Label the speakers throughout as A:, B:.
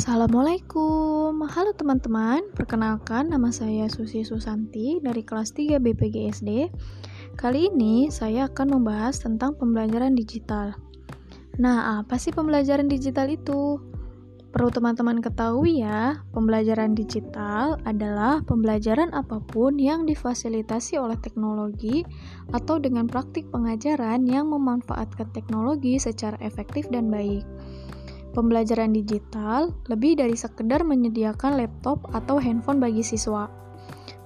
A: Assalamualaikum. Halo teman-teman Perkenalkan nama saya Susi Susanti Dari kelas 3 BPGSD Kali ini saya akan membahas tentang pembelajaran digital. Nah apa sih pembelajaran digital itu? Perlu teman-teman ketahui ya Pembelajaran digital adalah pembelajaran apa pun yang difasilitasi oleh teknologi Atau dengan praktik pengajaran yang memanfaatkan teknologi secara efektif dan baik Pembelajaran digital lebih dari sekedar menyediakan laptop atau handphone bagi siswa.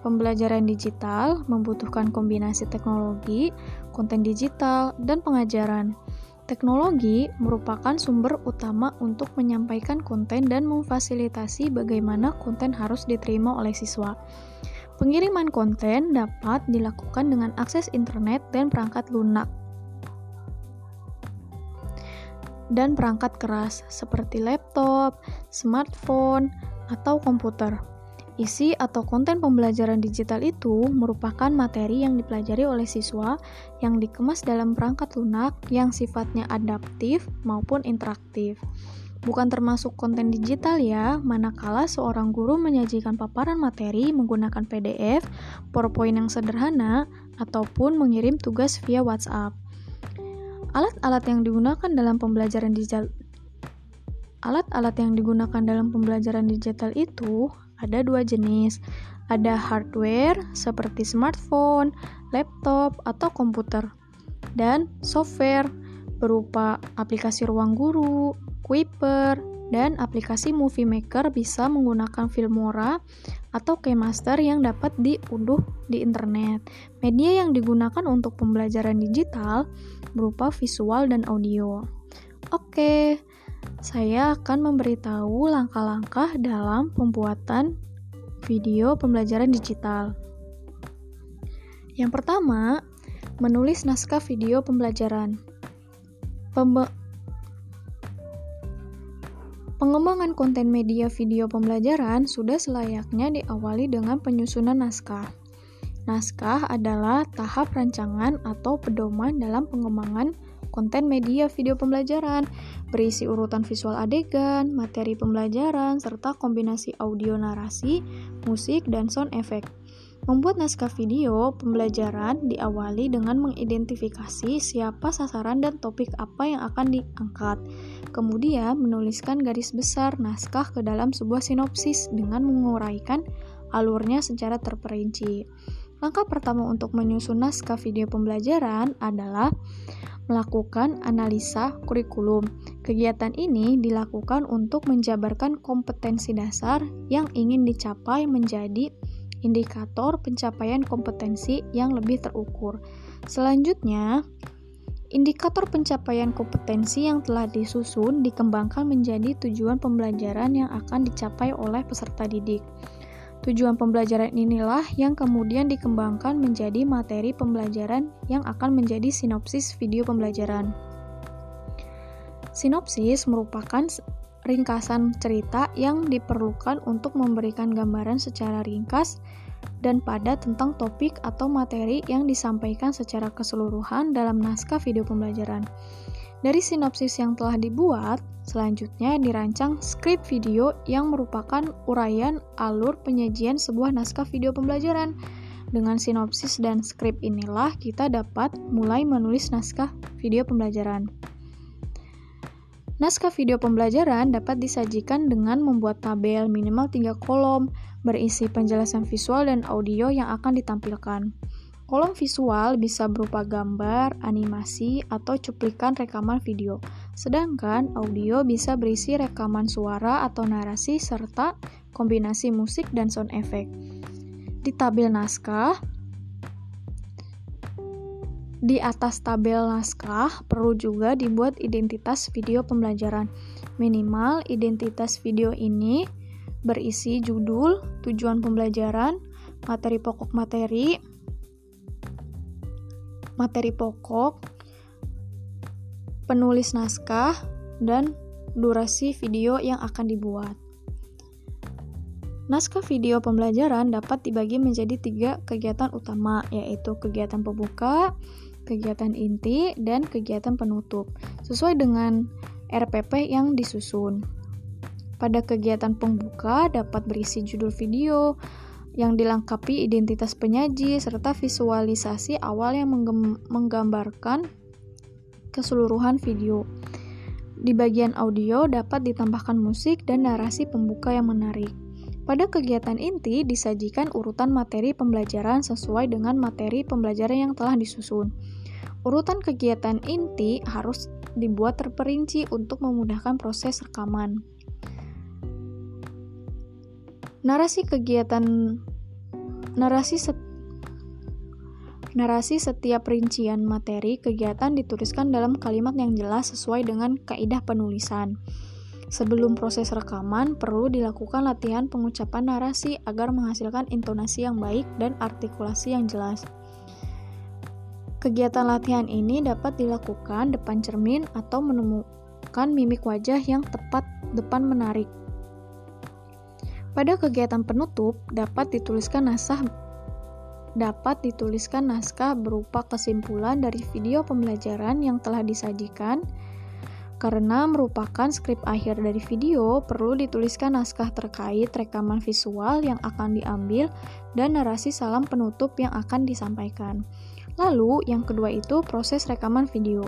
A: Pembelajaran digital membutuhkan kombinasi teknologi, konten digital, dan pengajaran. Teknologi merupakan sumber utama untuk menyampaikan konten dan memfasilitasi bagaimana konten harus diterima oleh siswa. Pengiriman konten dapat dilakukan dengan akses internet dan perangkat lunak dan perangkat keras seperti laptop, smartphone, atau komputer. Isi atau konten pembelajaran digital itu merupakan materi yang dipelajari oleh siswa yang dikemas dalam perangkat lunak yang sifatnya adaptif maupun interaktif. Bukan termasuk konten digital ya, manakala seorang guru menyajikan paparan materi menggunakan PDF, PowerPoint yang sederhana, ataupun mengirim tugas via WhatsApp. Alat-alat yang digunakan dalam pembelajaran digital Alat-alat yang digunakan dalam pembelajaran digital itu ada dua jenis. Ada hardware seperti smartphone, laptop, atau komputer. Dan software berupa aplikasi ruang guru, Kuiper, dan aplikasi Movie Maker bisa menggunakan Filmora atau Keymaster yang dapat diunduh di internet. Media yang digunakan untuk pembelajaran digital berupa visual dan audio. Oke, saya akan memberitahu langkah-langkah dalam pembuatan video pembelajaran digital. Yang pertama, menulis naskah video pembelajaran. Pembe Pengembangan konten media video pembelajaran sudah selayaknya diawali dengan penyusunan naskah. Naskah adalah tahap rancangan atau pedoman dalam pengembangan konten media video pembelajaran, berisi urutan visual adegan, materi pembelajaran, serta kombinasi audio narasi, musik, dan sound effect. Membuat naskah video pembelajaran diawali dengan mengidentifikasi siapa sasaran dan topik apa yang akan diangkat. Kemudian menuliskan garis besar naskah ke dalam sebuah sinopsis dengan menguraikan alurnya secara terperinci. Langkah pertama untuk menyusun naskah video pembelajaran adalah melakukan analisa kurikulum. Kegiatan ini dilakukan untuk menjabarkan kompetensi dasar yang ingin dicapai menjadi indikator pencapaian kompetensi yang lebih terukur. Selanjutnya, indikator pencapaian kompetensi yang telah disusun dikembangkan menjadi tujuan pembelajaran yang akan dicapai oleh peserta didik. Tujuan pembelajaran inilah yang kemudian dikembangkan menjadi materi pembelajaran yang akan menjadi sinopsis video pembelajaran. Sinopsis merupakan ringkasan cerita yang diperlukan untuk memberikan gambaran secara ringkas dan padat tentang topik atau materi yang disampaikan secara keseluruhan dalam naskah video pembelajaran. Dari sinopsis yang telah dibuat, selanjutnya dirancang skrip video yang merupakan uraian alur penyajian sebuah naskah video pembelajaran. Dengan sinopsis dan skrip inilah kita dapat mulai menulis naskah video pembelajaran. Naskah video pembelajaran dapat disajikan dengan membuat tabel minimal 3 kolom, berisi penjelasan visual dan audio yang akan ditampilkan. Kolom visual bisa berupa gambar, animasi, atau cuplikan rekaman video, sedangkan audio bisa berisi rekaman suara atau narasi serta kombinasi musik dan sound effect. Di tabel naskah, di atas tabel naskah perlu juga dibuat identitas video pembelajaran. Minimal identitas video ini berisi judul, tujuan pembelajaran, materi pokok materi, materi pokok, penulis naskah, dan durasi video yang akan dibuat. Naskah video pembelajaran dapat dibagi menjadi tiga kegiatan utama, yaitu kegiatan pembuka, kegiatan inti, dan kegiatan penutup, sesuai dengan RPP yang disusun. Pada kegiatan pembuka dapat berisi judul video yang dilengkapi identitas penyaji serta visualisasi awal yang menggambarkan keseluruhan video. Di bagian audio dapat ditambahkan musik dan narasi pembuka yang menarik. Pada kegiatan inti disajikan urutan materi pembelajaran sesuai dengan materi pembelajaran yang telah disusun. Urutan kegiatan inti harus dibuat terperinci untuk memudahkan proses rekaman. Narasi kegiatan narasi set, narasi setiap rincian materi kegiatan dituliskan dalam kalimat yang jelas sesuai dengan kaidah penulisan. Sebelum proses rekaman, perlu dilakukan latihan pengucapan narasi agar menghasilkan intonasi yang baik dan artikulasi yang jelas. Kegiatan latihan ini dapat dilakukan depan cermin atau menemukan mimik wajah yang tepat depan menarik. Pada kegiatan penutup dapat dituliskan naskah dapat dituliskan naskah berupa kesimpulan dari video pembelajaran yang telah disajikan. Karena merupakan skrip akhir dari video, perlu dituliskan naskah terkait rekaman visual yang akan diambil dan narasi salam penutup yang akan disampaikan. Lalu, yang kedua itu proses rekaman video.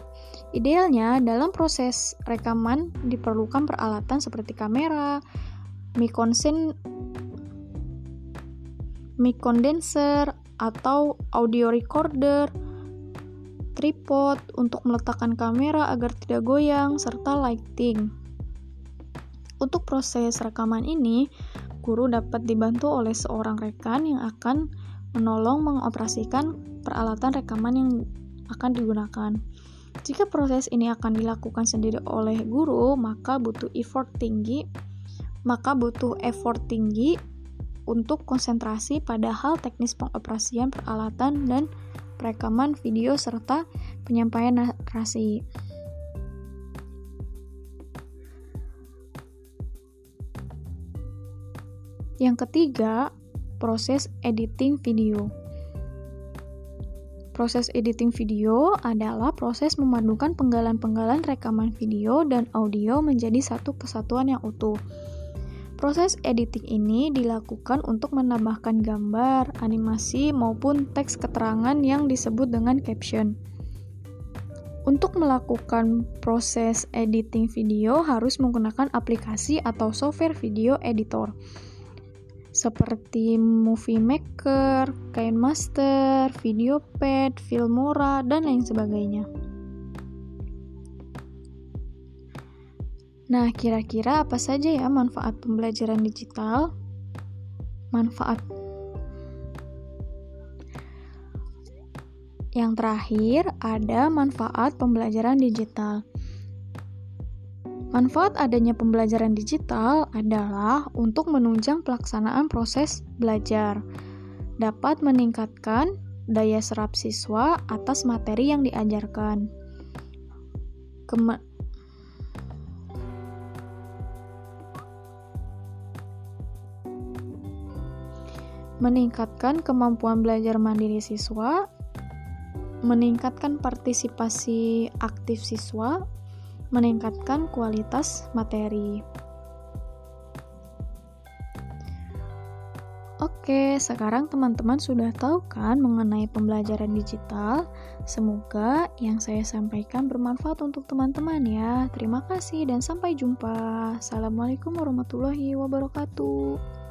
A: Idealnya, dalam proses rekaman diperlukan peralatan seperti kamera, mic condenser atau audio recorder, tripod untuk meletakkan kamera agar tidak goyang, serta lighting. Untuk proses rekaman ini, guru dapat dibantu oleh seorang rekan yang akan menolong mengoperasikan peralatan rekaman yang akan digunakan. Jika proses ini akan dilakukan sendiri oleh guru, maka butuh effort tinggi maka butuh effort tinggi untuk konsentrasi pada hal teknis pengoperasian peralatan dan perekaman video serta penyampaian narasi. Yang ketiga, proses editing video. Proses editing video adalah proses memadukan penggalan-penggalan rekaman video dan audio menjadi satu kesatuan yang utuh. Proses editing ini dilakukan untuk menambahkan gambar, animasi, maupun teks keterangan yang disebut dengan caption. Untuk melakukan proses editing video harus menggunakan aplikasi atau software video editor seperti Movie Maker, KineMaster, Videopad, Filmora, dan lain sebagainya. Nah, kira-kira apa saja ya manfaat pembelajaran digital? Manfaat Yang terakhir, ada manfaat pembelajaran digital. Manfaat adanya pembelajaran digital adalah untuk menunjang pelaksanaan proses belajar, dapat meningkatkan daya serap siswa atas materi yang diajarkan. Meningkatkan kemampuan belajar mandiri siswa, meningkatkan partisipasi aktif siswa, meningkatkan kualitas materi. Oke, sekarang teman-teman sudah tahu kan mengenai pembelajaran digital. Semoga yang saya sampaikan bermanfaat untuk teman-teman ya. Terima kasih dan sampai jumpa. Assalamualaikum warahmatullahi wabarakatuh.